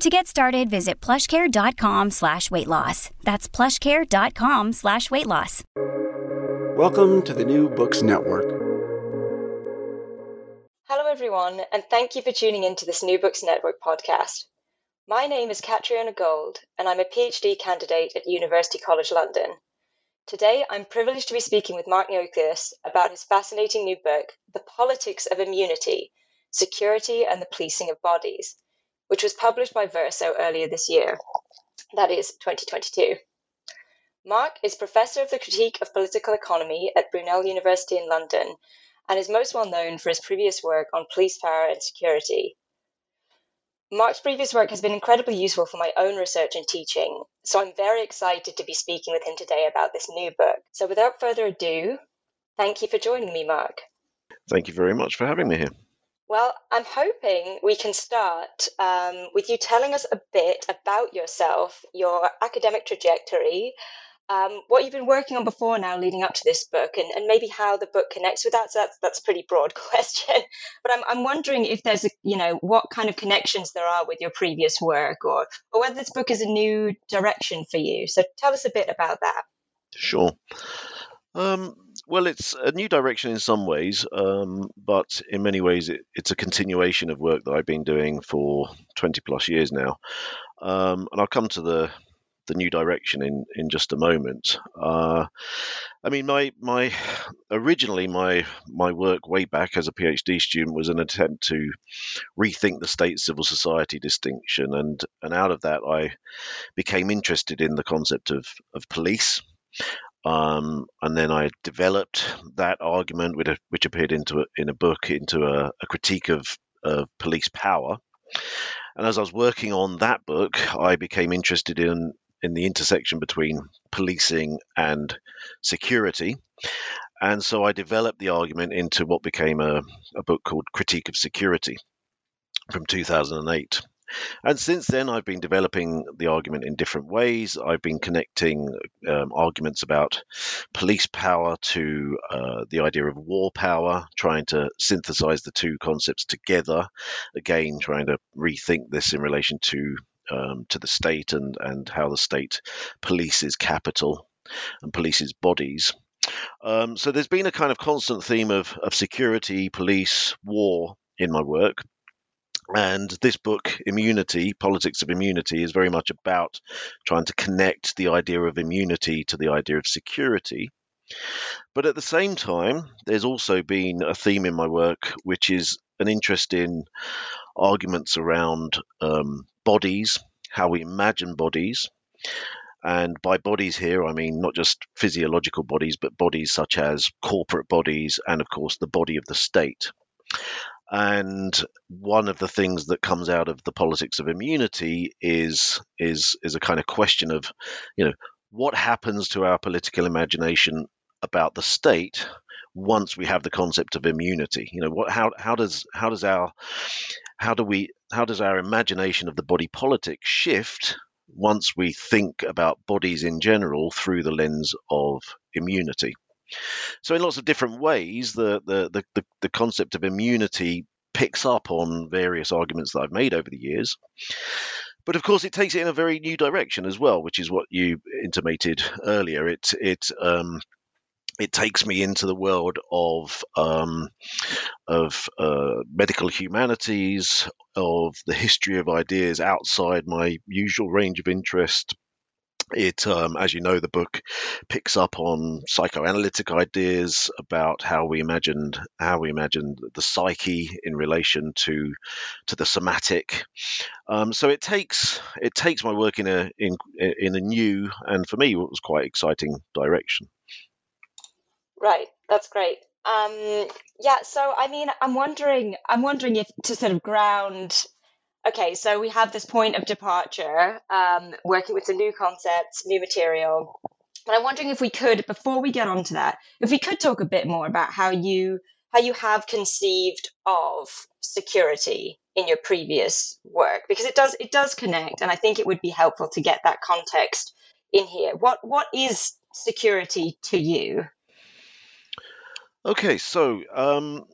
To get started, visit plushcare.com slash weight loss. That's plushcare.com slash weight loss. Welcome to the New Books Network. Hello, everyone, and thank you for tuning in to this New Books Network podcast. My name is Catriona Gold, and I'm a PhD candidate at University College London. Today, I'm privileged to be speaking with Mark Neocleous about his fascinating new book, The Politics of Immunity Security and the Policing of Bodies which was published by Verso earlier this year, that is, 2022. Mark is Professor of the Critique of Political Economy at Brunel University in London and is most well known for his previous work on police power and security. Mark's previous work has been incredibly useful for my own research and teaching, so I'm very excited to be speaking with him today about this new book. So without further ado, thank you for joining me, Mark. Thank you very much for having me here. Well, I'm hoping we can start um, with you telling us a bit about yourself, your academic trajectory, um, what you've been working on before now leading up to this book, and, and maybe how the book connects with that. So that's, that's a pretty broad question. But I'm, I'm wondering if there's, a, you know, what kind of connections there are with your previous work or, or whether this book is a new direction for you. So tell us a bit about that. Sure. Um, well, it's a new direction in some ways, um, but in many ways, it, it's a continuation of work that I've been doing for 20 plus years now. Um, and I'll come to the the new direction in, in just a moment. Uh, I mean, my my originally my my work way back as a PhD student was an attempt to rethink the state civil society distinction, and and out of that I became interested in the concept of of police um, and then I developed that argument, which, which appeared into a, in a book, into a, a critique of, of police power. And as I was working on that book, I became interested in in the intersection between policing and security. And so I developed the argument into what became a, a book called Critique of Security from 2008. And since then, I've been developing the argument in different ways. I've been connecting um, arguments about police power to uh, the idea of war power, trying to synthesize the two concepts together. Again, trying to rethink this in relation to um, to the state and and how the state polices capital and polices bodies. Um, so there's been a kind of constant theme of, of security, police, war in my work. And this book, Immunity, Politics of Immunity, is very much about trying to connect the idea of immunity to the idea of security. But at the same time, there's also been a theme in my work, which is an interest in arguments around um, bodies, how we imagine bodies. And by bodies here, I mean not just physiological bodies, but bodies such as corporate bodies and, of course, the body of the state. And one of the things that comes out of the politics of immunity is is is a kind of question of, you know, what happens to our political imagination about the state once we have the concept of immunity. You know, what how how does how does our how do we how does our imagination of the body politic shift once we think about bodies in general through the lens of immunity? So, in lots of different ways, the, the, the, the, concept of immunity picks up on various arguments that I've made over the years. But of course, it takes it in a very new direction as well, which is what you intimated earlier. It it um, it takes me into the world of um, of uh, medical humanities, of the history of ideas outside my usual range of interest, it, um, as you know, the book picks up on psychoanalytic ideas about how we imagined how we imagined the psyche in relation to to the somatic. Um, so it takes it takes my work in a in in a new and for me it was quite exciting direction. Right, that's great. Um, yeah, so I mean, I'm wondering, I'm wondering if to sort of ground okay, so we have this point of departure, um, working with some new concepts, new material. But I'm wondering if we could, before we get on to that, if we could talk a bit more about how you how you have conceived of security in your previous work, because it does it does connect, and I think it would be helpful to get that context in here. What what is security to you? Okay, so um,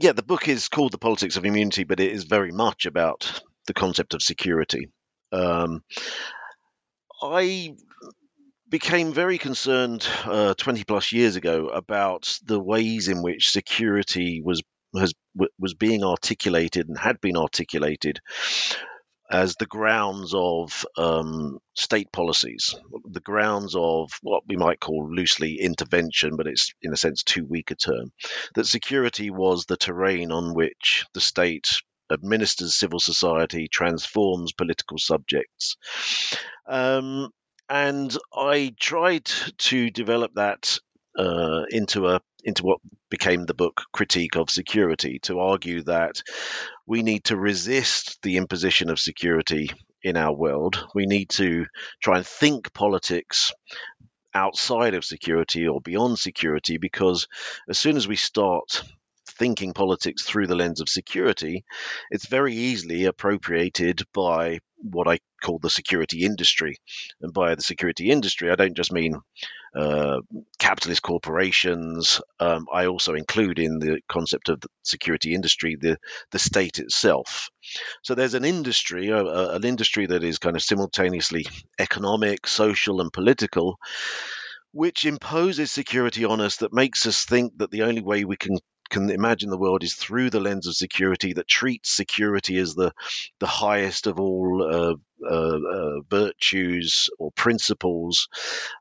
yeah, the book is called The Politics of Immunity, but it is very much about the concept of security. Um, I became very concerned uh, 20 plus years ago about the ways in which security was has was being articulated and had been articulated as the grounds of um, state policies, the grounds of what we might call loosely intervention, but it's in a sense too weak a term. That security was the terrain on which the state administers civil society, transforms political subjects. Um, and I tried to develop that uh, into a into what became the book Critique of Security to argue that we need to resist the imposition of security in our world. We need to try and think politics outside of security or beyond security because as soon as we start thinking politics through the lens of security, it's very easily appropriated by what I call the security industry. And by the security industry, I don't just mean uh, capitalist corporations. Um, I also include in the concept of the security industry the the state itself. So there's an industry, an industry that is kind of simultaneously economic, social, and political. Which imposes security on us that makes us think that the only way we can can imagine the world is through the lens of security that treats security as the the highest of all uh, uh, uh, virtues or principles,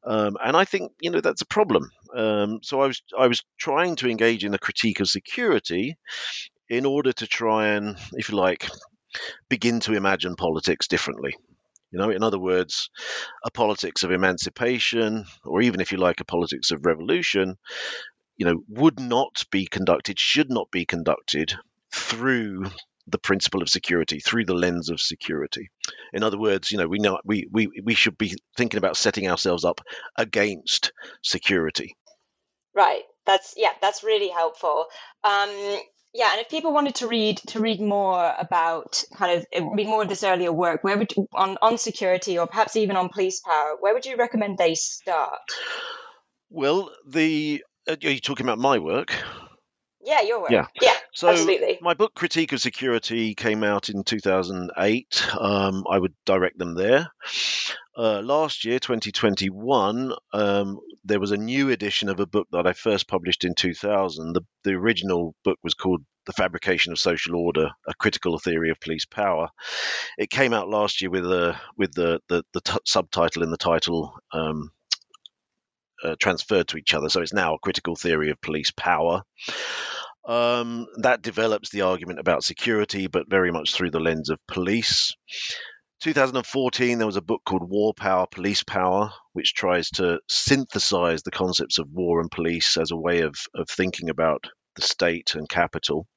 um, and I think you know that's a problem. Um, so I was I was trying to engage in a critique of security in order to try and, if you like, begin to imagine politics differently. You know, in other words, a politics of emancipation, or even if you like, a politics of revolution, you know, would not be conducted, should not be conducted through the principle of security, through the lens of security. In other words, you know, we know we, we, we should be thinking about setting ourselves up against security. Right. That's yeah, that's really helpful. Um, yeah, and if people wanted to read to read more about kind of uh, read more of this earlier work, where would on on security or perhaps even on police power, where would you recommend they start? Well, the are you talking about my work? Yeah, your work. Yeah, yeah, so absolutely. My book Critique of Security came out in 2008. Um, I would direct them there. Uh, last year, 2021, um, there was a new edition of a book that I first published in 2000. The, the original book was called The Fabrication of Social Order: A Critical Theory of Police Power. It came out last year with a with the the, the t- subtitle in the title. Um, uh, transferred to each other. So it's now a critical theory of police power. Um, that develops the argument about security, but very much through the lens of police. 2014, there was a book called War Power, Police Power, which tries to synthesize the concepts of war and police as a way of, of thinking about the state and capital.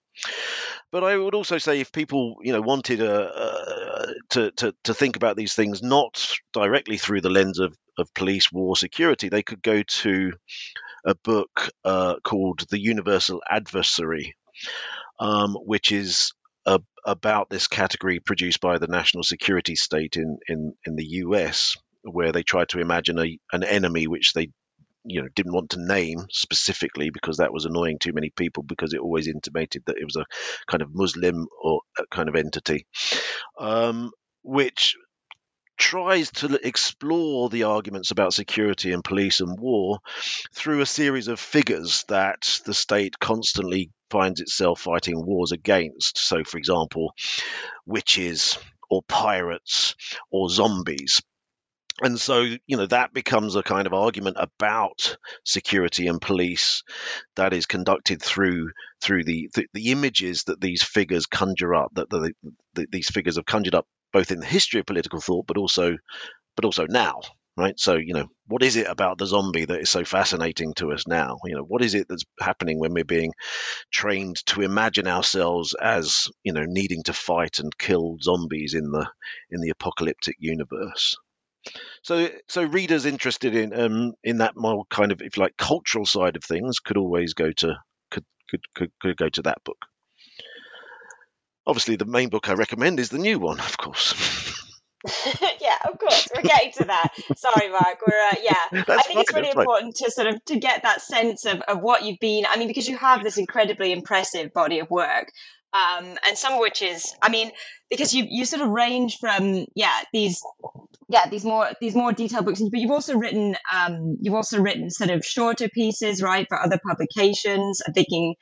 But I would also say if people, you know, wanted a, a, to, to, to think about these things not directly through the lens of of police, war, security, they could go to a book uh, called The Universal Adversary, um, which is a, about this category produced by the National Security State in, in, in the US, where they try to imagine a, an enemy which they you know didn't want to name specifically because that was annoying too many people because it always intimated that it was a kind of Muslim or kind of entity, um, which tries to explore the arguments about security and police and war through a series of figures that the state constantly finds itself fighting wars against. So, for example, witches or pirates or zombies and so you know that becomes a kind of argument about security and police that is conducted through through the the, the images that these figures conjure up that the, the, these figures have conjured up both in the history of political thought but also but also now right? So you know what is it about the zombie that is so fascinating to us now? You know what is it that's happening when we're being trained to imagine ourselves as you know needing to fight and kill zombies in the in the apocalyptic universe so, so readers interested in um, in that more kind of, if you like, cultural side of things could always go to could could could, could go to that book. Obviously, the main book I recommend is the new one, of course. yeah, of course. We're getting to that. Sorry, Mark. We're uh, yeah. That's I think it's really that's fine. important to sort of to get that sense of, of what you've been. I mean, because you have this incredibly impressive body of work, um, and some of which is, I mean, because you you sort of range from yeah these yeah these more these more detailed books, but you've also written um, you've also written sort of shorter pieces, right, for other publications. I'm thinking.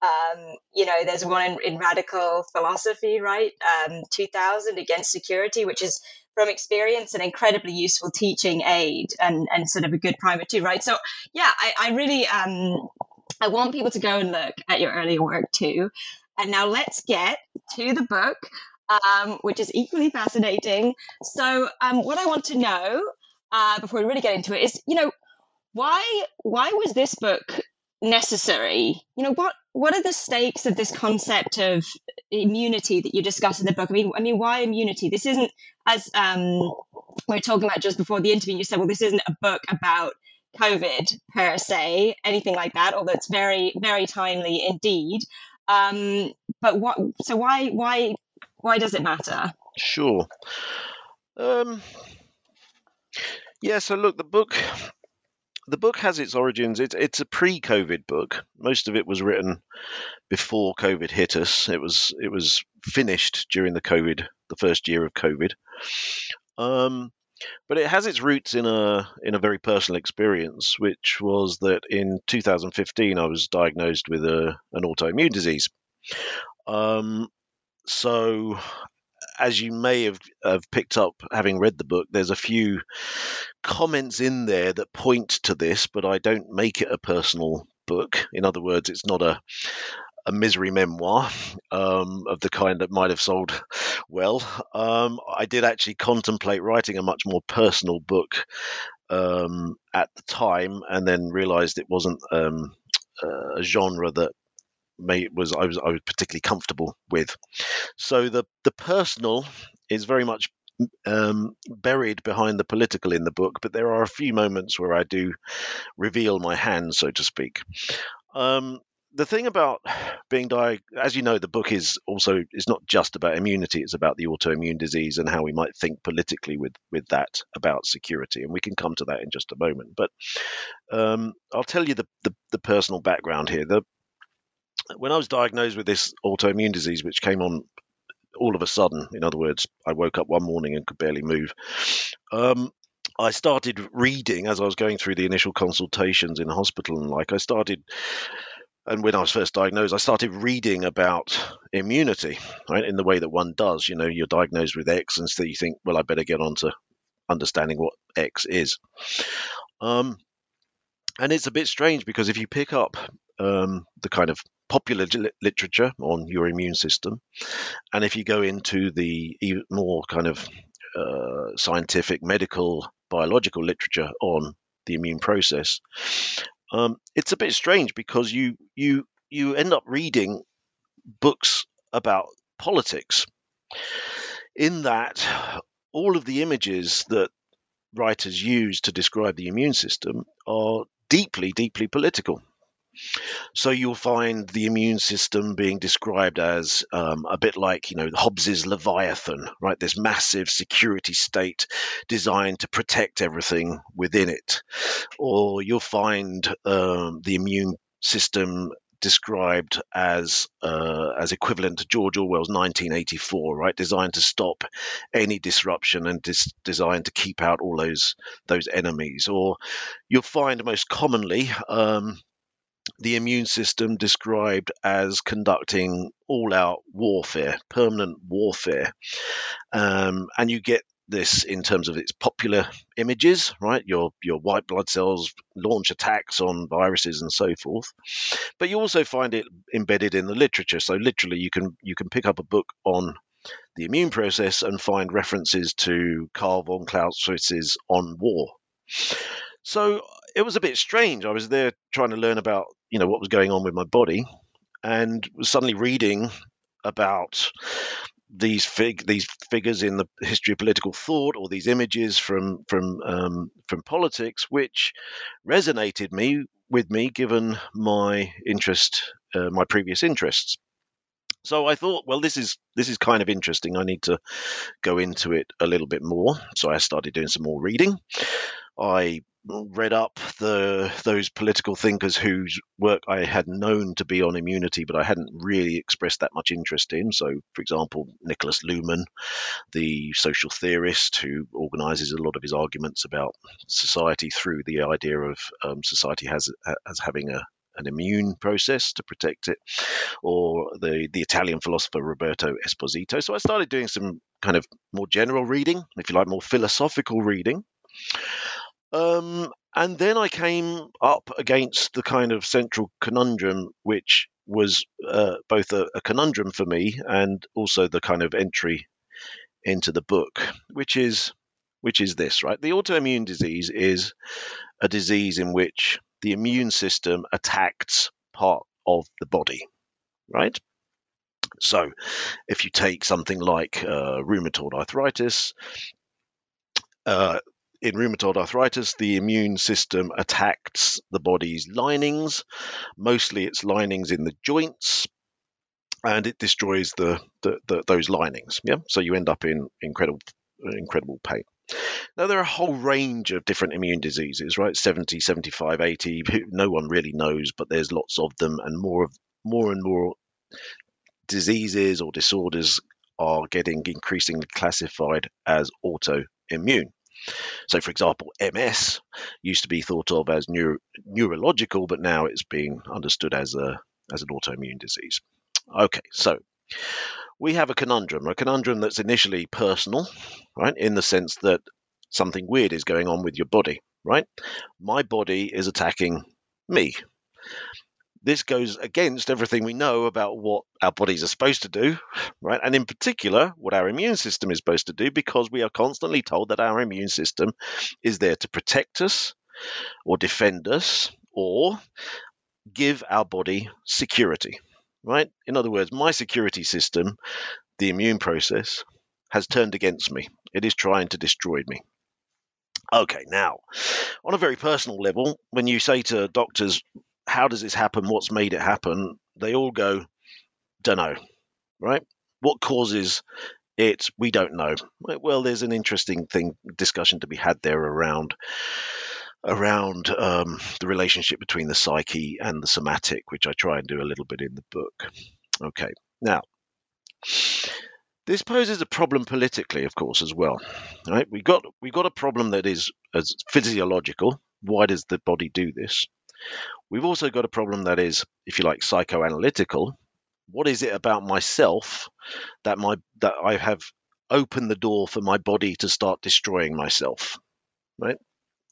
Um, you know, there's one in, in radical philosophy, right? Um, 2000 against security, which is from experience an incredibly useful teaching aid and, and sort of a good primer too, right? So yeah, I, I really um, I want people to go and look at your earlier work too. And now let's get to the book, um, which is equally fascinating. So um, what I want to know uh, before we really get into it is, you know, why why was this book necessary? You know, what what are the stakes of this concept of immunity that you discuss in the book? I mean, I mean, why immunity? This isn't as um, we are talking about just before the interview. You said, well, this isn't a book about COVID per se, anything like that. Although it's very, very timely indeed. Um, but what? So why, why, why does it matter? Sure. Um, yeah. So look, the book the book has its origins. It's it's a pre-COVID book. Most of it was written before COVID hit us. It was it was finished during the COVID, the first year of COVID. Um, but it has its roots in a in a very personal experience, which was that in 2015 I was diagnosed with a an autoimmune disease. Um, so as you may have, have picked up having read the book, there's a few comments in there that point to this, but I don't make it a personal book. In other words, it's not a a misery memoir um, of the kind that might have sold well. Um, I did actually contemplate writing a much more personal book um, at the time, and then realised it wasn't um, a genre that may, was I was I was particularly comfortable with. So the the personal is very much um, buried behind the political in the book, but there are a few moments where I do reveal my hand, so to speak. Um, the thing about being diagnosed, as you know, the book is also is not just about immunity; it's about the autoimmune disease and how we might think politically with with that about security, and we can come to that in just a moment. But um, I'll tell you the, the, the personal background here. The when I was diagnosed with this autoimmune disease, which came on all of a sudden, in other words, I woke up one morning and could barely move. Um, I started reading as I was going through the initial consultations in hospital and like I started and when I was first diagnosed, I started reading about immunity, right, in the way that one does. You know, you're diagnosed with X, and so you think, well, I better get on to understanding what X is. Um, and it's a bit strange because if you pick up um, the kind of popular literature on your immune system, and if you go into the more kind of uh, scientific, medical, biological literature on the immune process, um, it's a bit strange because you you you end up reading books about politics. In that, all of the images that writers use to describe the immune system are deeply, deeply political. So you'll find the immune system being described as um, a bit like, you know, Hobbes's Leviathan, right? This massive security state designed to protect everything within it. Or you'll find um, the immune system described as uh, as equivalent to George Orwell's 1984, right? Designed to stop any disruption and dis- designed to keep out all those those enemies. Or you'll find most commonly um, the immune system described as conducting all-out warfare, permanent warfare, um, and you get this in terms of its popular images, right? Your your white blood cells launch attacks on viruses and so forth. But you also find it embedded in the literature. So literally, you can you can pick up a book on the immune process and find references to Karl von Clausewitz's On War. So it was a bit strange. I was there trying to learn about you know what was going on with my body, and was suddenly reading about these fig these figures in the history of political thought or these images from from um, from politics which resonated me with me given my interest uh, my previous interests so I thought well this is this is kind of interesting. I need to go into it a little bit more. So I started doing some more reading. I read up the those political thinkers whose work I had known to be on immunity, but I hadn't really expressed that much interest in. So, for example, Niklas Luhmann, the social theorist who organises a lot of his arguments about society through the idea of um, society has as having a an immune process to protect it, or the the Italian philosopher Roberto Esposito. So I started doing some kind of more general reading, if you like, more philosophical reading. Um, and then I came up against the kind of central conundrum, which was uh, both a, a, conundrum for me and also the kind of entry into the book, which is which is this, right? The autoimmune disease is a disease in which the immune system attacks part of the body, right? So, if you take something like uh, rheumatoid arthritis, uh, in rheumatoid arthritis, the immune system attacks the body's linings, mostly its linings in the joints, and it destroys the, the, the those linings. Yeah, so you end up in incredible incredible pain. Now, there are a whole range of different immune diseases, right? 70, 75, 80, no one really knows, but there's lots of them, and more of more and more diseases or disorders are getting increasingly classified as autoimmune. So, for example, MS used to be thought of as neuro- neurological, but now it's being understood as a as an autoimmune disease. Okay, so we have a conundrum, a conundrum that's initially personal, right, in the sense that something weird is going on with your body, right? My body is attacking me this goes against everything we know about what our bodies are supposed to do, right? And in particular, what our immune system is supposed to do, because we are constantly told that our immune system is there to protect us or defend us or give our body security, right? In other words, my security system, the immune process, has turned against me. It is trying to destroy me. Okay, now, on a very personal level, when you say to doctors, how does this happen? What's made it happen? They all go, don't know, right? What causes it? We don't know. Well, there's an interesting thing discussion to be had there around around um, the relationship between the psyche and the somatic, which I try and do a little bit in the book. Okay, now this poses a problem politically, of course, as well. Right? We got we got a problem that is as physiological. Why does the body do this? We've also got a problem that is, if you like, psychoanalytical. What is it about myself that my that I have opened the door for my body to start destroying myself? Right?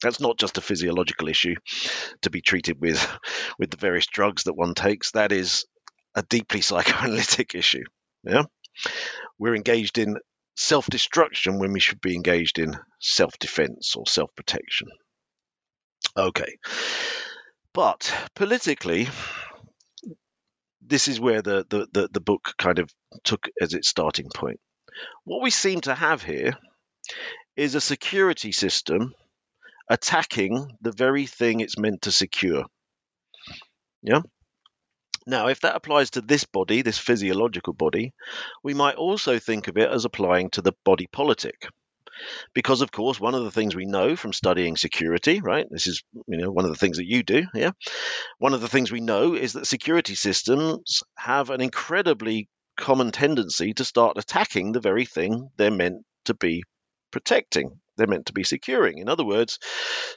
That's not just a physiological issue to be treated with with the various drugs that one takes. That is a deeply psychoanalytic issue. Yeah, we're engaged in self-destruction when we should be engaged in self-defense or self-protection. Okay, but politically, this is where the, the, the, the book kind of took as its starting point. What we seem to have here is a security system attacking the very thing it's meant to secure. Yeah? Now, if that applies to this body, this physiological body, we might also think of it as applying to the body politic. Because, of course, one of the things we know from studying security, right? This is, you know, one of the things that you do, yeah. One of the things we know is that security systems have an incredibly common tendency to start attacking the very thing they're meant to be protecting. They're meant to be securing. In other words,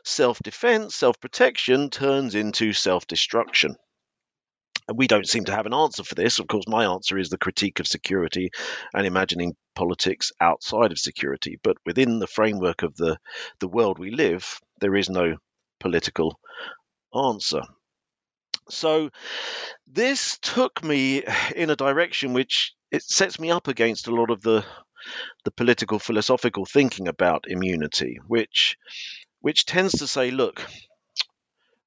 self defense, self protection turns into self destruction. And we don't seem to have an answer for this. Of course, my answer is the critique of security and imagining politics outside of security. But within the framework of the, the world we live, there is no political answer. So this took me in a direction which it sets me up against a lot of the the political philosophical thinking about immunity, which which tends to say, look,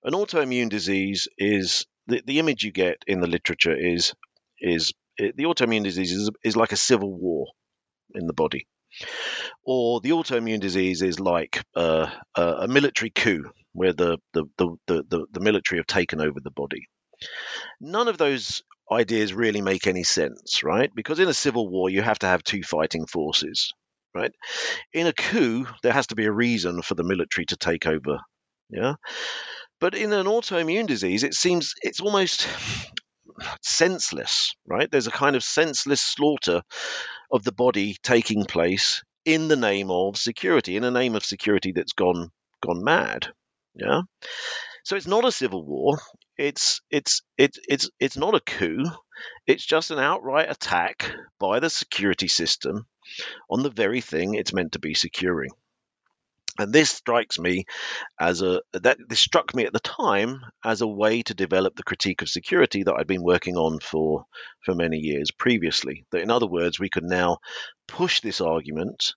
an autoimmune disease is the, the image you get in the literature is is it, the autoimmune disease is, is like a civil war in the body, or the autoimmune disease is like uh, a, a military coup where the the, the, the, the military have taken over the body. None of those ideas really make any sense, right? Because in a civil war, you have to have two fighting forces, right? In a coup, there has to be a reason for the military to take over, yeah? But in an autoimmune disease, it seems it's almost senseless, right? There's a kind of senseless slaughter of the body taking place in the name of security, in the name of security that's gone gone mad. Yeah. So it's not a civil war. It's it's it's it's it's not a coup. It's just an outright attack by the security system on the very thing it's meant to be securing. And this strikes me as a that this struck me at the time as a way to develop the critique of security that I'd been working on for for many years previously. That in other words, we could now push this argument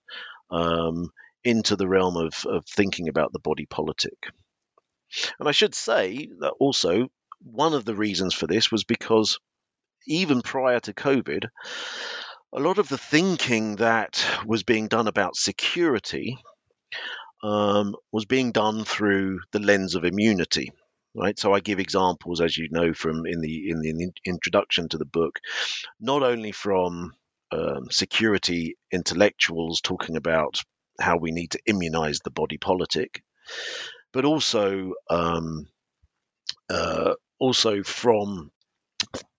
um, into the realm of, of thinking about the body politic. And I should say that also one of the reasons for this was because even prior to COVID, a lot of the thinking that was being done about security um, was being done through the lens of immunity right? So i give examples as you know from in the in the introduction to the book not only from um, security intellectuals talking about how we need to immunize the body politic but also um, uh, also from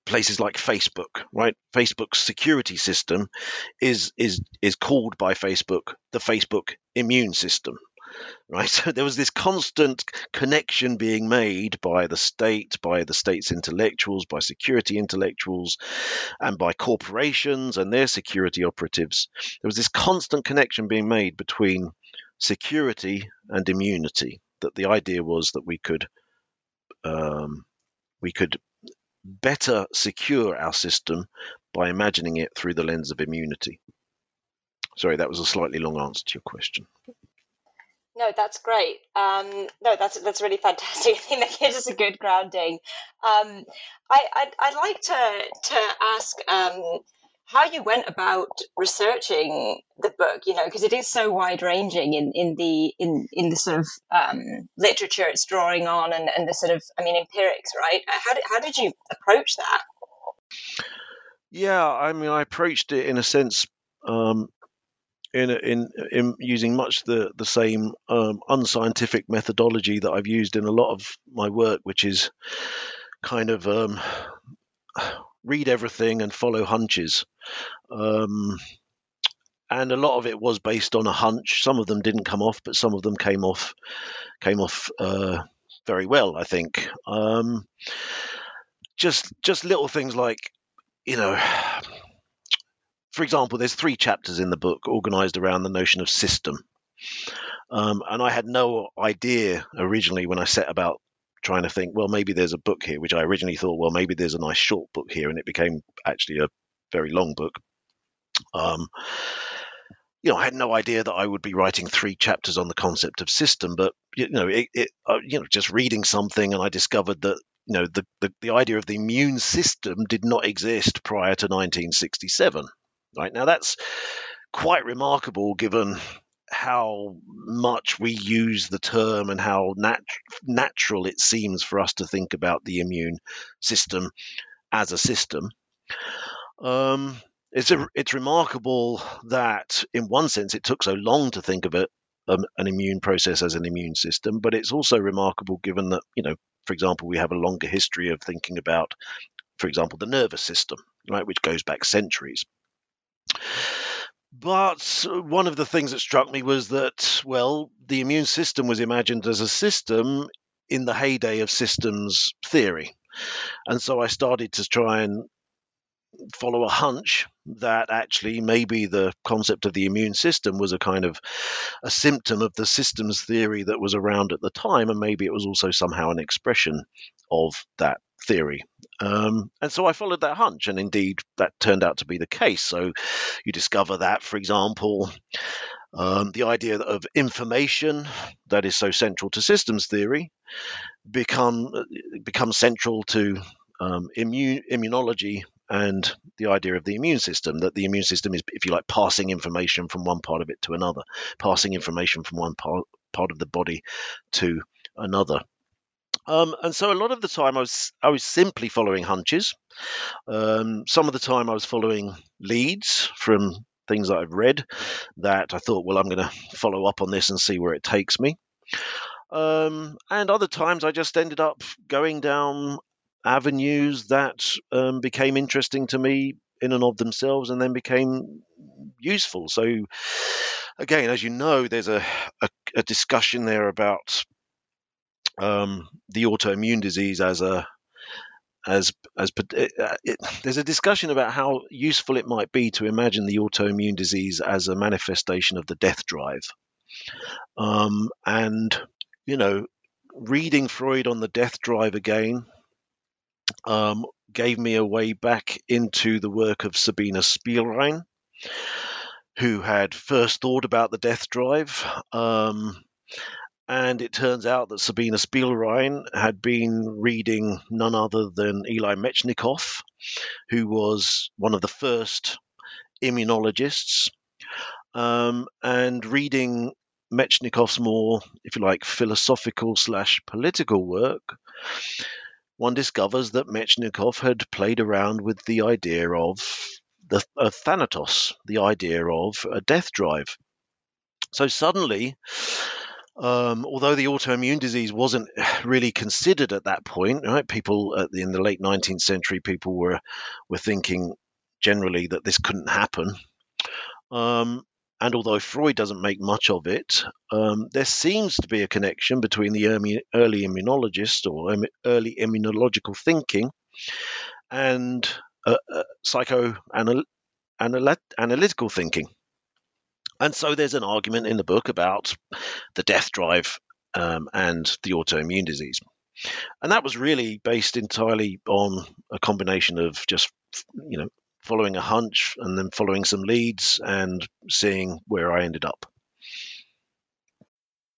places like Facebook, right? Facebook's security system is is is called by Facebook the Facebook immune system, right? So there was this constant connection being made by the state, by the state's intellectuals, by security intellectuals, and by corporations and their security operatives. There was this constant connection being made between security and immunity. That the idea was that we could um, we could better secure our system by imagining it through the lens of immunity. Sorry, that was a slightly long answer to your question. No, that's great. Um, no, that's that's really fantastic. I think that gives us a good grounding. Um, I, I'd, I'd like to to ask um, how you went about researching the book, you know, because it is so wide ranging in, in the in in the sort of um, literature it's drawing on and, and the sort of I mean empirics, right? Uh, how did how did you approach that? Yeah, I mean, I approached it in a sense um, in, in in using much the the same um, unscientific methodology that I've used in a lot of my work, which is kind of um, read everything and follow hunches. Um, and a lot of it was based on a hunch. Some of them didn't come off, but some of them came off came off uh, very well, I think. Um, just just little things like, you know, for example, there's three chapters in the book organized around the notion of system. Um, and I had no idea originally when I set about trying to think, well, maybe there's a book here, which I originally thought, well, maybe there's a nice short book here, and it became actually a very long book. Um, you know, I had no idea that I would be writing three chapters on the concept of system, but you know, it, it uh, you know, just reading something, and I discovered that you know the, the the idea of the immune system did not exist prior to 1967. Right now, that's quite remarkable given how much we use the term and how nat- natural it seems for us to think about the immune system as a system. Um, it's a, it's remarkable that, in one sense, it took so long to think of it um, an immune process as an immune system, but it's also remarkable given that you know, for example, we have a longer history of thinking about, for example, the nervous system, right, which goes back centuries. But one of the things that struck me was that, well, the immune system was imagined as a system in the heyday of systems theory. And so I started to try and follow a hunch that actually maybe the concept of the immune system was a kind of a symptom of the systems theory that was around at the time, and maybe it was also somehow an expression of that theory. Um, and so I followed that hunch, and indeed that turned out to be the case. So you discover that, for example, um, the idea of information that is so central to systems theory become becomes central to um, immune, immunology and the idea of the immune system that the immune system is, if you like, passing information from one part of it to another, passing information from one part, part of the body to another. Um, and so a lot of the time I was I was simply following hunches. Um, some of the time I was following leads from things that I've read that I thought, well, I'm going to follow up on this and see where it takes me. Um, and other times I just ended up going down avenues that um, became interesting to me in and of themselves and then became useful. So, again, as you know, there's a, a, a discussion there about um, the autoimmune disease as a as as it, uh, it, there's a discussion about how useful it might be to imagine the autoimmune disease as a manifestation of the death drive, um, and you know, reading Freud on the death drive again um, gave me a way back into the work of Sabina Spielrein, who had first thought about the death drive. Um, and it turns out that Sabina Spielrein had been reading none other than Elie Metchnikoff, who was one of the first immunologists, um, and reading Metchnikoff's more, if you like, philosophical slash political work, one discovers that Metchnikoff had played around with the idea of the of Thanatos, the idea of a death drive. So suddenly, um, although the autoimmune disease wasn't really considered at that point, right? People the, in the late 19th century, people were were thinking generally that this couldn't happen. Um, and although Freud doesn't make much of it, um, there seems to be a connection between the early, immunologist or early immunological thinking and uh, uh, psychoanalytical thinking. And so there's an argument in the book about the death drive um, and the autoimmune disease. And that was really based entirely on a combination of just, you know, following a hunch and then following some leads and seeing where I ended up.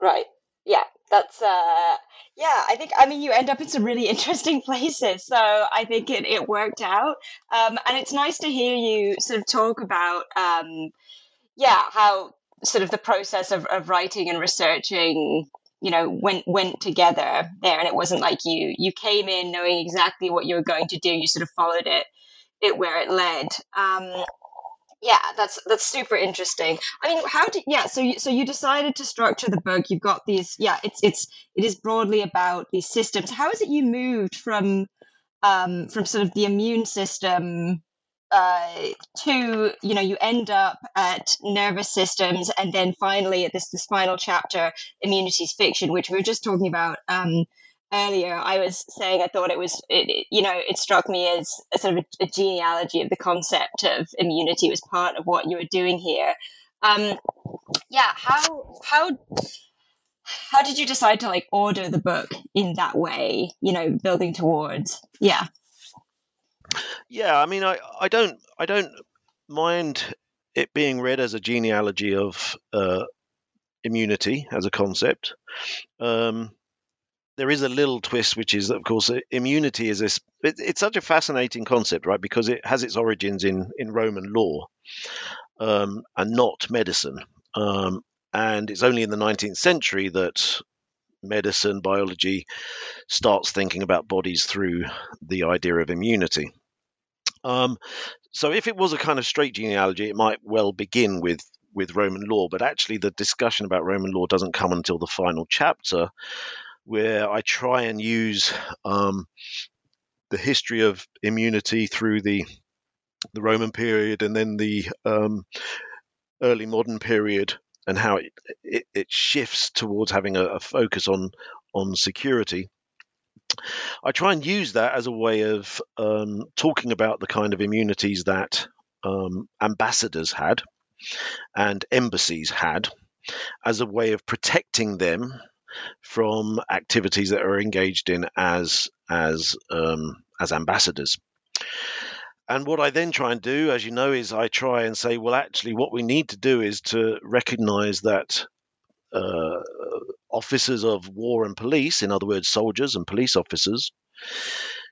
Right. Yeah. That's uh yeah, I think I mean you end up in some really interesting places. So I think it, it worked out. Um and it's nice to hear you sort of talk about um yeah, how sort of the process of, of writing and researching you know went went together there and it wasn't like you you came in knowing exactly what you were going to do you sort of followed it it where it led um yeah that's that's super interesting. I mean how did yeah so you so you decided to structure the book. You've got these yeah it's it's it is broadly about these systems. How is it you moved from um from sort of the immune system uh, to you know you end up at nervous systems and then finally at this this final chapter immunities fiction which we were just talking about um earlier, I was saying I thought it was, it, you know, it struck me as a sort of a, a, genealogy of the concept of immunity was part of what you were doing here. Um, yeah, how how how did you decide to like order the book in that way? You know, building towards, yeah. Yeah, I mean, I, I don't I don't mind it being read as a genealogy of uh, immunity as a concept. Um, there is a little twist, which is, of course, immunity is this. It, it's such a fascinating concept, right? Because it has its origins in in Roman law um, and not medicine. Um, and it's only in the 19th century that medicine, biology starts thinking about bodies through the idea of immunity. Um, so, if it was a kind of straight genealogy, it might well begin with with Roman law, but actually, the discussion about Roman law doesn't come until the final chapter, where I try and use um, the history of immunity through the the Roman period and then the um, early modern period and how it, it, it shifts towards having a, a, focus on on security. I try and use that as a way of um, talking about the kind of immunities that um, ambassadors had and embassies had as a way of protecting them from activities that are engaged in as as um, as ambassadors. And what I then try and do, as you know, is I try and say, well, actually, what we need to do is to recognize that uh, officers of war and police, in other words, soldiers and police officers,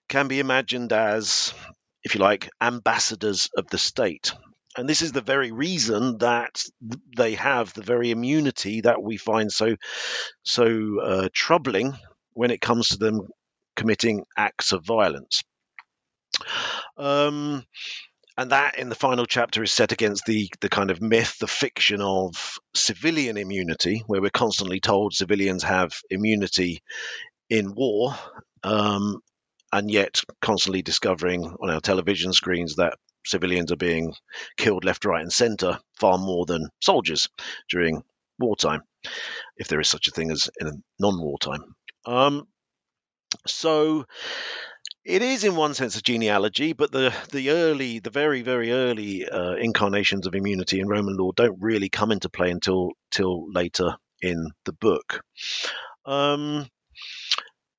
can be imagined as, if you like, ambassadors of the state. And this is the very reason that they have the very immunity that we find so so uh, troubling when it comes to them committing acts of violence. Um, and that in the final chapter is set against the the kind of myth, the fiction of civilian immunity, where we're constantly told civilians have immunity in war, um, and yet constantly discovering on our television screens that civilians are being killed left, right, and centre far more than soldiers during wartime, if there is such a thing as in a non-wartime. Um, so it is in one sense a genealogy, but the the early, the very very early uh, incarnations of immunity in Roman law don't really come into play until till later in the book. Um,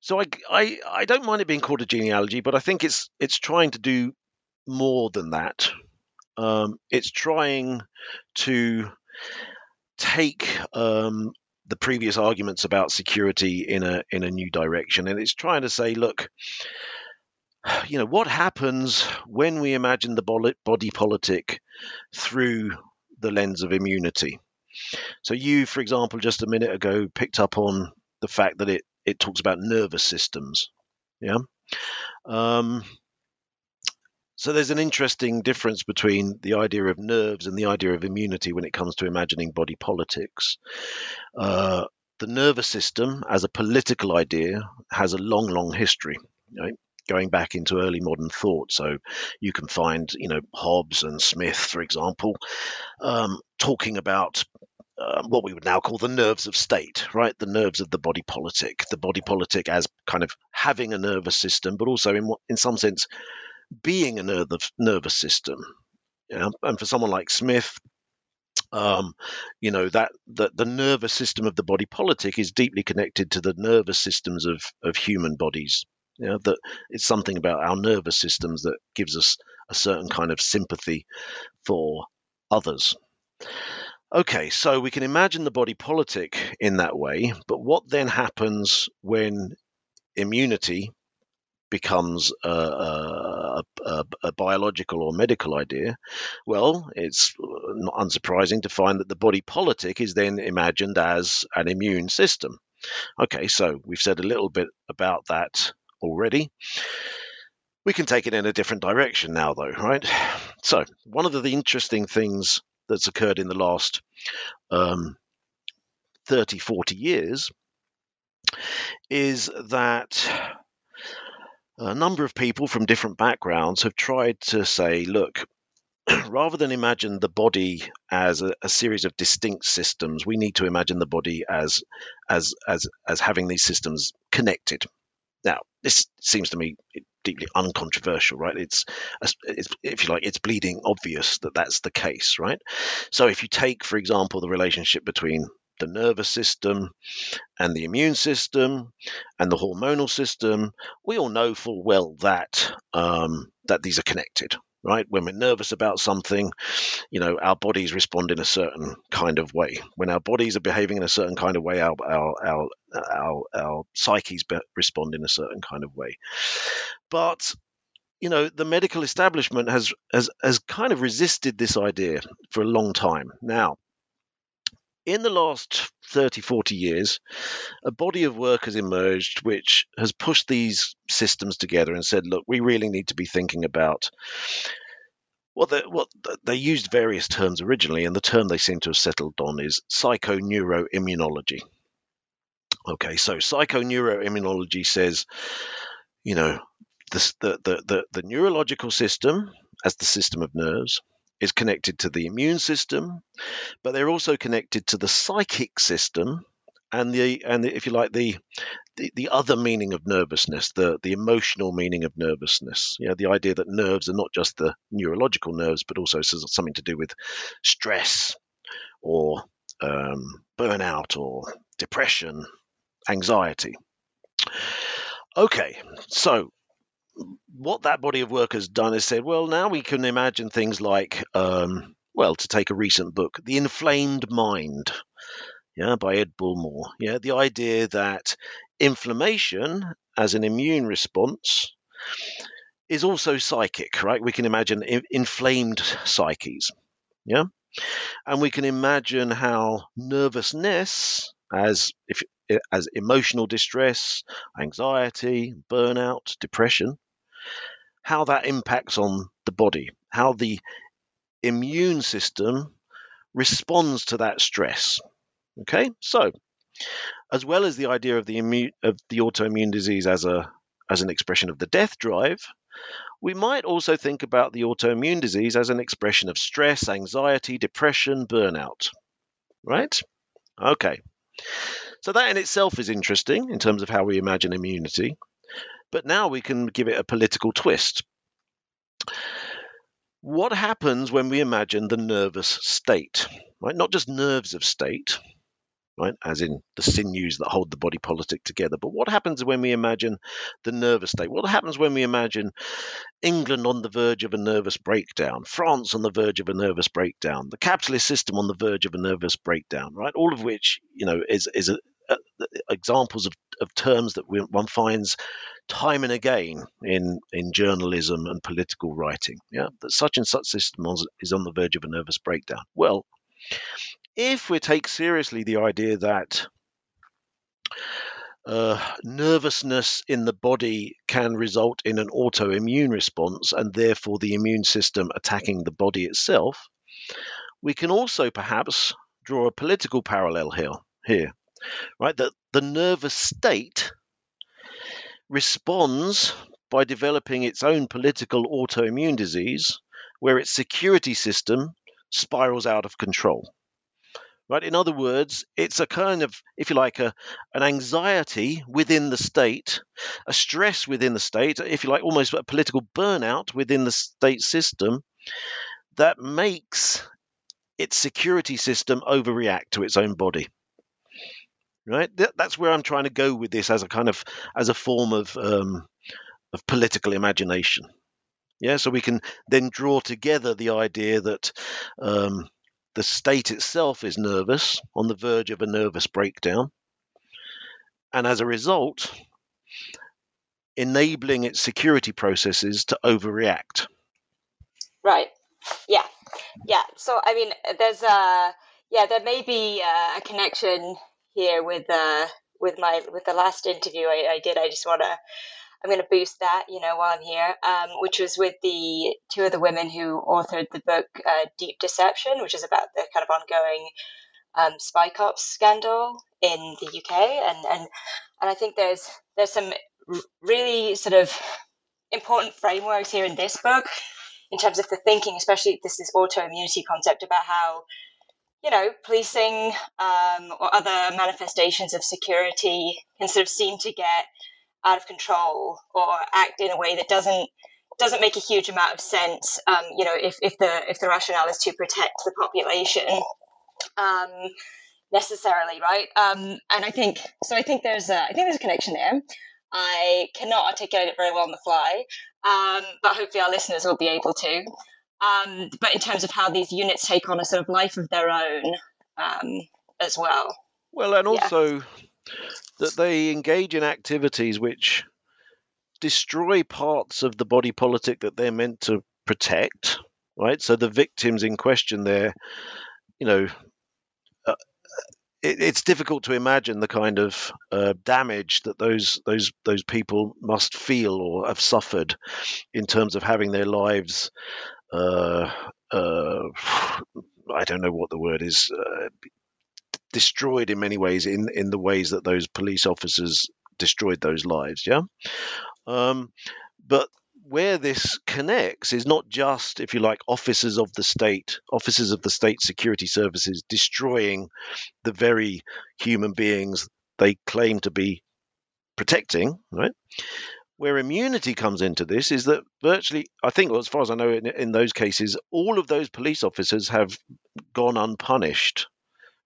so I, I I don't mind it being called a genealogy, but I think it's it's trying to do more than that. Um, it's trying to take um, the previous arguments about security in a in a new direction, and it's trying to say, look, you know, what happens when we imagine the body politic through the lens of immunity? So you, for example, just a minute ago picked up on the fact that it it talks about nervous systems, yeah. Um, so there's an interesting difference between the idea of nerves and the idea of immunity when it comes to imagining body politics. Uh, the nervous system, as a political idea, has a long, long history. Right? Going back into early modern thought, so you can find, you know, Hobbes and Smith, for example, um, talking about uh, what we would now call the nerves of state, right? The nerves of the body politic, the body politic as kind of having a nervous system, but also in in some sense being a nervous nervous system. Know? And for someone like Smith, um, you know that the, the nervous system of the body politic is deeply connected to the nervous systems of of human bodies. You know, that it's something about our nervous systems that gives us a certain kind of sympathy for others. Okay, so we can imagine the body politic in that way, but what then happens when immunity becomes a, a, a, a, biological or medical idea, well, it's not unsurprising to find that the body politic is then imagined as an immune system. Okay, so we've said a little bit about that already. We can take it in a different direction now, though, right? So, one of the interesting things that's occurred in the last um, 30, 40 years is that a number of people from different backgrounds have tried to say, look, rather than imagine the body as a, a, series of distinct systems, we need to imagine the body as as as as having these systems connected. Now, this seems to me deeply uncontroversial, right? It's, it's if you like, it's bleeding obvious that that's the case, right? So, if you take, for example, the relationship between the nervous system and the immune system and the hormonal system, we all know full well that um, that these are connected. Right? When we're nervous about something, you know, our bodies respond in a certain kind of way. When our bodies are behaving in a certain kind of way, our our our our, our psyches respond in a certain kind of way. But you know, the medical establishment has has has kind of resisted this idea for a long time. Now, in the last 30, 40 years, a body of work has emerged which has pushed these systems together and said, look, we really need to be thinking about what they, what they used various terms originally, and the term they seem to have settled on is psychoneuroimmunology. Okay, so psychoneuroimmunology says, you know, the, the, the, the neurological system as the system of nerves is connected to the immune system, but they're also connected to the psychic system and the and the, if you like the, the, the other meaning of nervousness, the the emotional meaning of nervousness. You know, the idea that nerves are not just the neurological nerves, but also something to do with stress or um, burnout or depression, anxiety. Okay, so what that body of work has done is said, well, now we can imagine things like, um, well, to take a recent book, The Inflamed Mind, yeah, by Ed Bullmore. Yeah, the idea that inflammation as an immune response is also psychic, right? We can imagine in- inflamed psyches, yeah, and we can imagine how nervousness as if as emotional distress, anxiety, burnout, depression how that impacts on the body, how the immune system responds to that stress. Okay, so as well as the idea of the immune of the autoimmune disease as a as an expression of the death drive, we might also think about the autoimmune disease as an expression of stress, anxiety, depression, burnout. Right? Okay. So that in itself is interesting in terms of how we imagine immunity. But now we can give it a political twist. What happens when we imagine the nervous state? Right? Not just nerves of state, right, as in the sinews that hold the body politic together, but what happens when we imagine the nervous state? What happens when we imagine England on the verge of a nervous breakdown, France on the verge of a nervous breakdown, the capitalist system on the verge of a nervous breakdown, right? All of which, you know, is is a, a, examples of, of terms that we, one finds time and again in in journalism and political writing. Yeah, that such and such system is on the verge of a nervous breakdown. Well, if we take seriously the idea that uh, nervousness in the body can result in an autoimmune response and therefore the immune system attacking the body itself, we can also perhaps draw a political parallel here. Here, right? That the nervous state responds by developing its own political autoimmune disease where its security system spirals out of control. Right? In other words, it's a kind of, if you like, a, an anxiety within the state, a stress within the state, if you like, almost a political burnout within the state system that makes its security system overreact to its own body right? That's where I'm trying to go with this as a kind of as a form of um, of political imagination. Yeah, so we can then draw together the idea that um, the state itself is nervous, on the verge of a nervous breakdown, and as a result, enabling its security processes to overreact. Right. Yeah. Yeah. So I mean, there's a yeah, there may be a connection here with uh, with my with the last interview I, I did. I just want to I'm going to boost that, you know, while I'm here, um, which was with the two of the women who authored the book uh, Deep Deception, which is about the kind of ongoing um, spy cops scandal in the UK, and and and I think there's there's some really sort of important frameworks here in this book in terms of the thinking, especially this is autoimmunity concept about how you know, policing um, or other manifestations of security can sort of seem to get out of control or act in a way that doesn't doesn't make a huge amount of sense. Um, you know, if, if the if the rationale is to protect the population, um, necessarily, right? Um, and I think so. I think there's a, I think there's a connection there. I cannot articulate it very well on the fly, um, but hopefully our listeners will be able to. Um, but in terms of how these units take on a sort of life of their own um, as well. Well, and also yeah. that they engage in activities which destroy parts of the body politic that they're meant to protect, right? So the victims in question there, you know, uh, it, it's difficult to imagine the kind of uh, damage that those those those people must feel or have suffered in terms of having their lives. Uh, uh I don't know what the word is. Uh, destroyed in many ways in in the ways that those police officers destroyed those lives. Yeah, um, but where this connects is not just, if you like, officers of the state, officers of the state security services destroying the very human beings they claim to be protecting, right? Where immunity comes into this is that virtually, I think, well, as far as I know, in, in those cases, all of those police officers have gone unpunished,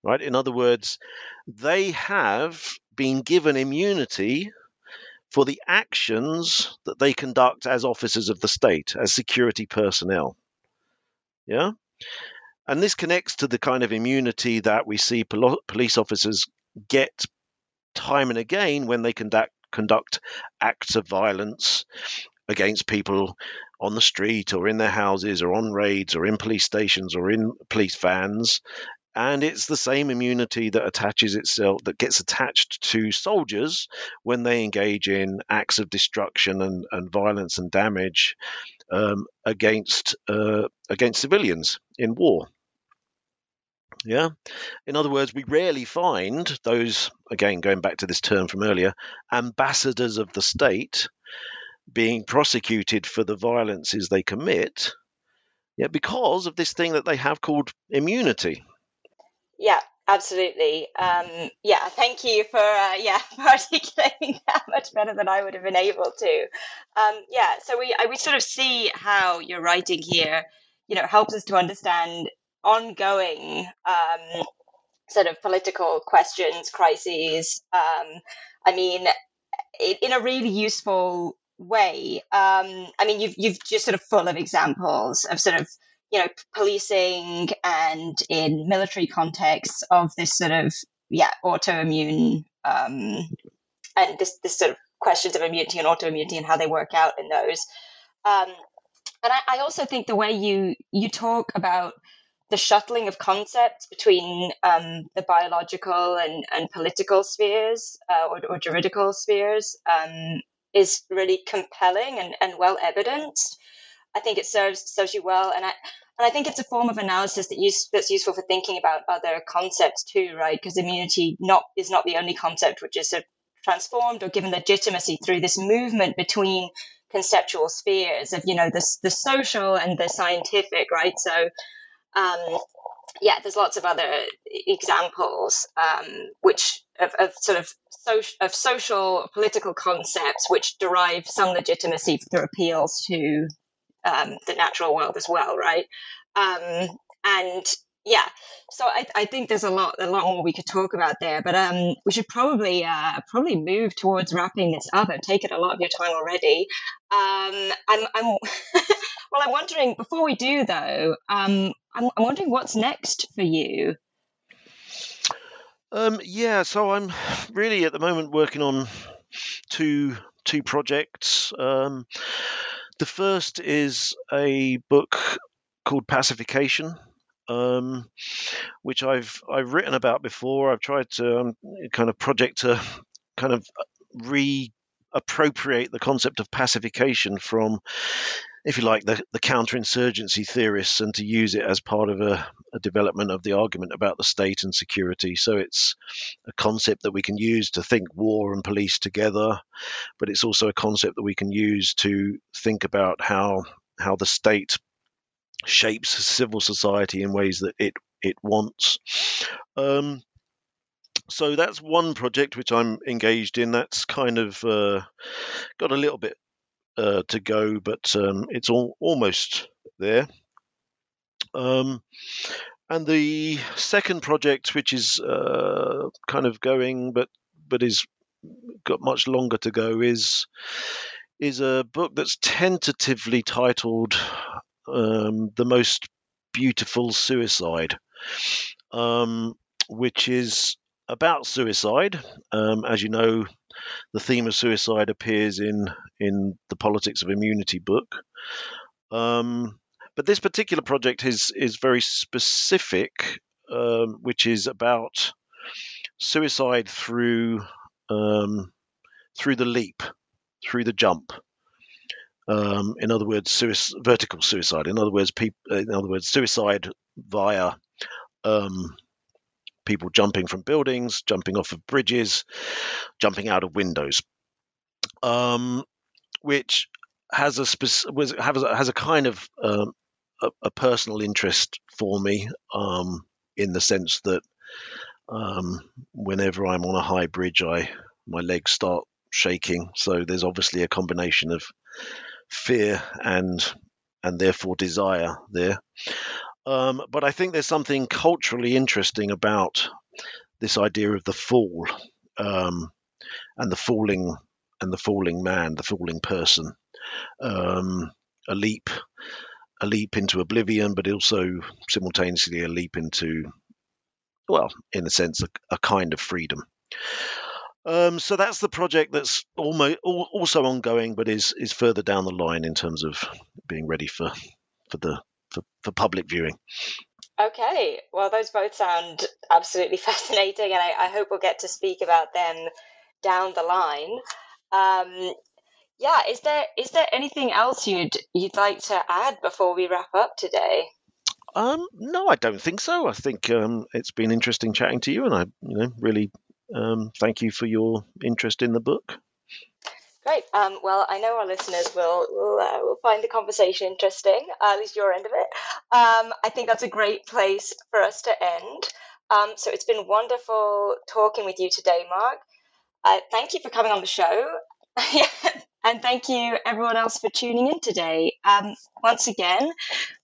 right? In other words, they have been given immunity for the actions that they conduct as officers of the state, as security personnel. Yeah? And this connects to the kind of immunity that we see police officers get time and again when they conduct, conduct acts of violence against people on the street or in their houses or on raids or in police stations or in police vans and it's the same immunity that attaches itself that gets attached to soldiers when they engage in acts of destruction and, and violence and damage um, against uh, against civilians in war. Yeah. In other words, we rarely find those, again, going back to this term from earlier, ambassadors of the state being prosecuted for the violences they commit, yeah, because of this thing that they have called immunity. Yeah, absolutely. Um, yeah, thank you for uh, yeah for articulating that much better than I would have been able to. Um, yeah, so we we sort of see how your writing here, you know, helps us to understand ongoing um, sort of political questions, crises. Um, I mean, in a really useful way. Um, I mean, you've you've just sort of full of examples of sort of you know, policing and in military contexts of this sort of yeah autoimmune um, and this this sort of questions of immunity and autoimmunity and how they work out in those. Um, and I, I, also think the way you you talk about the shuttling of concepts between um, the biological and, and political spheres uh, or, or, juridical spheres um, is really compelling and, and well evidenced. I think it serves serves you well, and I and I think it's a form of analysis that use, that's useful for thinking about other concepts too, right? Because immunity not is not the only concept which is sort of transformed or given legitimacy through this movement between conceptual spheres of you know the the social and the scientific, right? So. Um, yeah, there's lots of other examples um, which of, of, sort of social, of social political concepts which derive some legitimacy through appeals to um, the natural world as well, right? Um, and yeah, so I, I think there's a lot a lot more we could talk about there, but um, we should probably uh, probably move towards wrapping this up. I've taken a lot of your time already. Um, I'm, I'm well, I'm wondering before we do though, um, I'm, I'm wondering what's next for you. Um, yeah, so I'm really at the moment working on two two projects. Um, the first is a book called Pacification, um, which I've I've written about before. I've tried to um, kind of project to kind of reappropriate the concept of pacification from if you like, the, the counterinsurgency theorists and to use it as part of a, a, development of the argument about the state and security. So it's a concept that we can use to think war and police together, but it's also a concept that we can use to think about how how the state shapes civil society in ways that it it wants. Um, so that's one project which I'm engaged in. That's kind of uh, got a little bit uh, to go, but um, it's all, almost there. Um, and the second project, which is uh, kind of going, but but is got much longer to go, is is a book that's tentatively titled um, "The Most Beautiful Suicide," um, which is about suicide. Um, as you know, the theme of suicide appears in in the Politics of Immunity book. Um, but this particular project is is very specific, um, which is about suicide through um, through the leap, through the jump. Um, in other words, suicide, vertical suicide. In other words, in other words, suicide via um, people jumping from buildings, jumping off of bridges, jumping out of windows, um, which has a has a kind of um, a, a, personal interest for me um, in the sense that um, whenever I'm on a high bridge, I my legs start shaking. So there's obviously a combination of fear and and therefore desire there. Um, but I think there's something culturally interesting about this idea of the fall um, and the falling and the falling man, the falling person, um, a leap, a leap into oblivion, but also simultaneously a leap into, well, in a sense, a, a kind of freedom. Um, so that's the project that's almost also ongoing, but is is further down the line in terms of being ready for for the for, for public viewing. Okay, well, those both sound absolutely fascinating, and I, I hope we'll get to speak about them down the line. Um, yeah, is there is there anything else you'd you'd like to add before we wrap up today? Um, no, I don't think so. I think um, it's been interesting chatting to you, and I, you know, really um, thank you for your interest in the book. Great. Um, well, I know our listeners will will, uh, will find the conversation interesting, uh, at least your end of it. Um, I think that's a great place for us to end. Um, so it's been wonderful talking with you today, Mark. Uh, thank you for coming on the show. and thank you everyone else for tuning in today. Um, once again,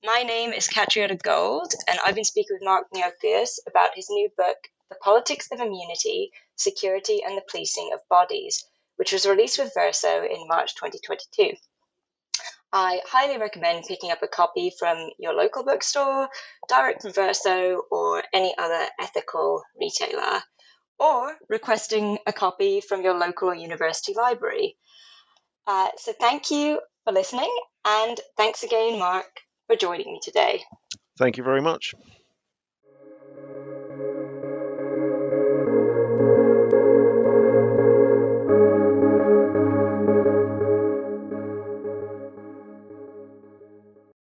my name is Catriona Gold, and I've been speaking with Mark Neocleous about his new book, The Politics of Immunity, Security and the Policing of Bodies which was released with Verso in March 2022. I highly recommend picking up a copy from your local bookstore, direct from Verso, or any other ethical retailer, or requesting a copy from your local or university library. Uh, so, thank you for listening, and thanks again, Mark, for joining me today. Thank you very much.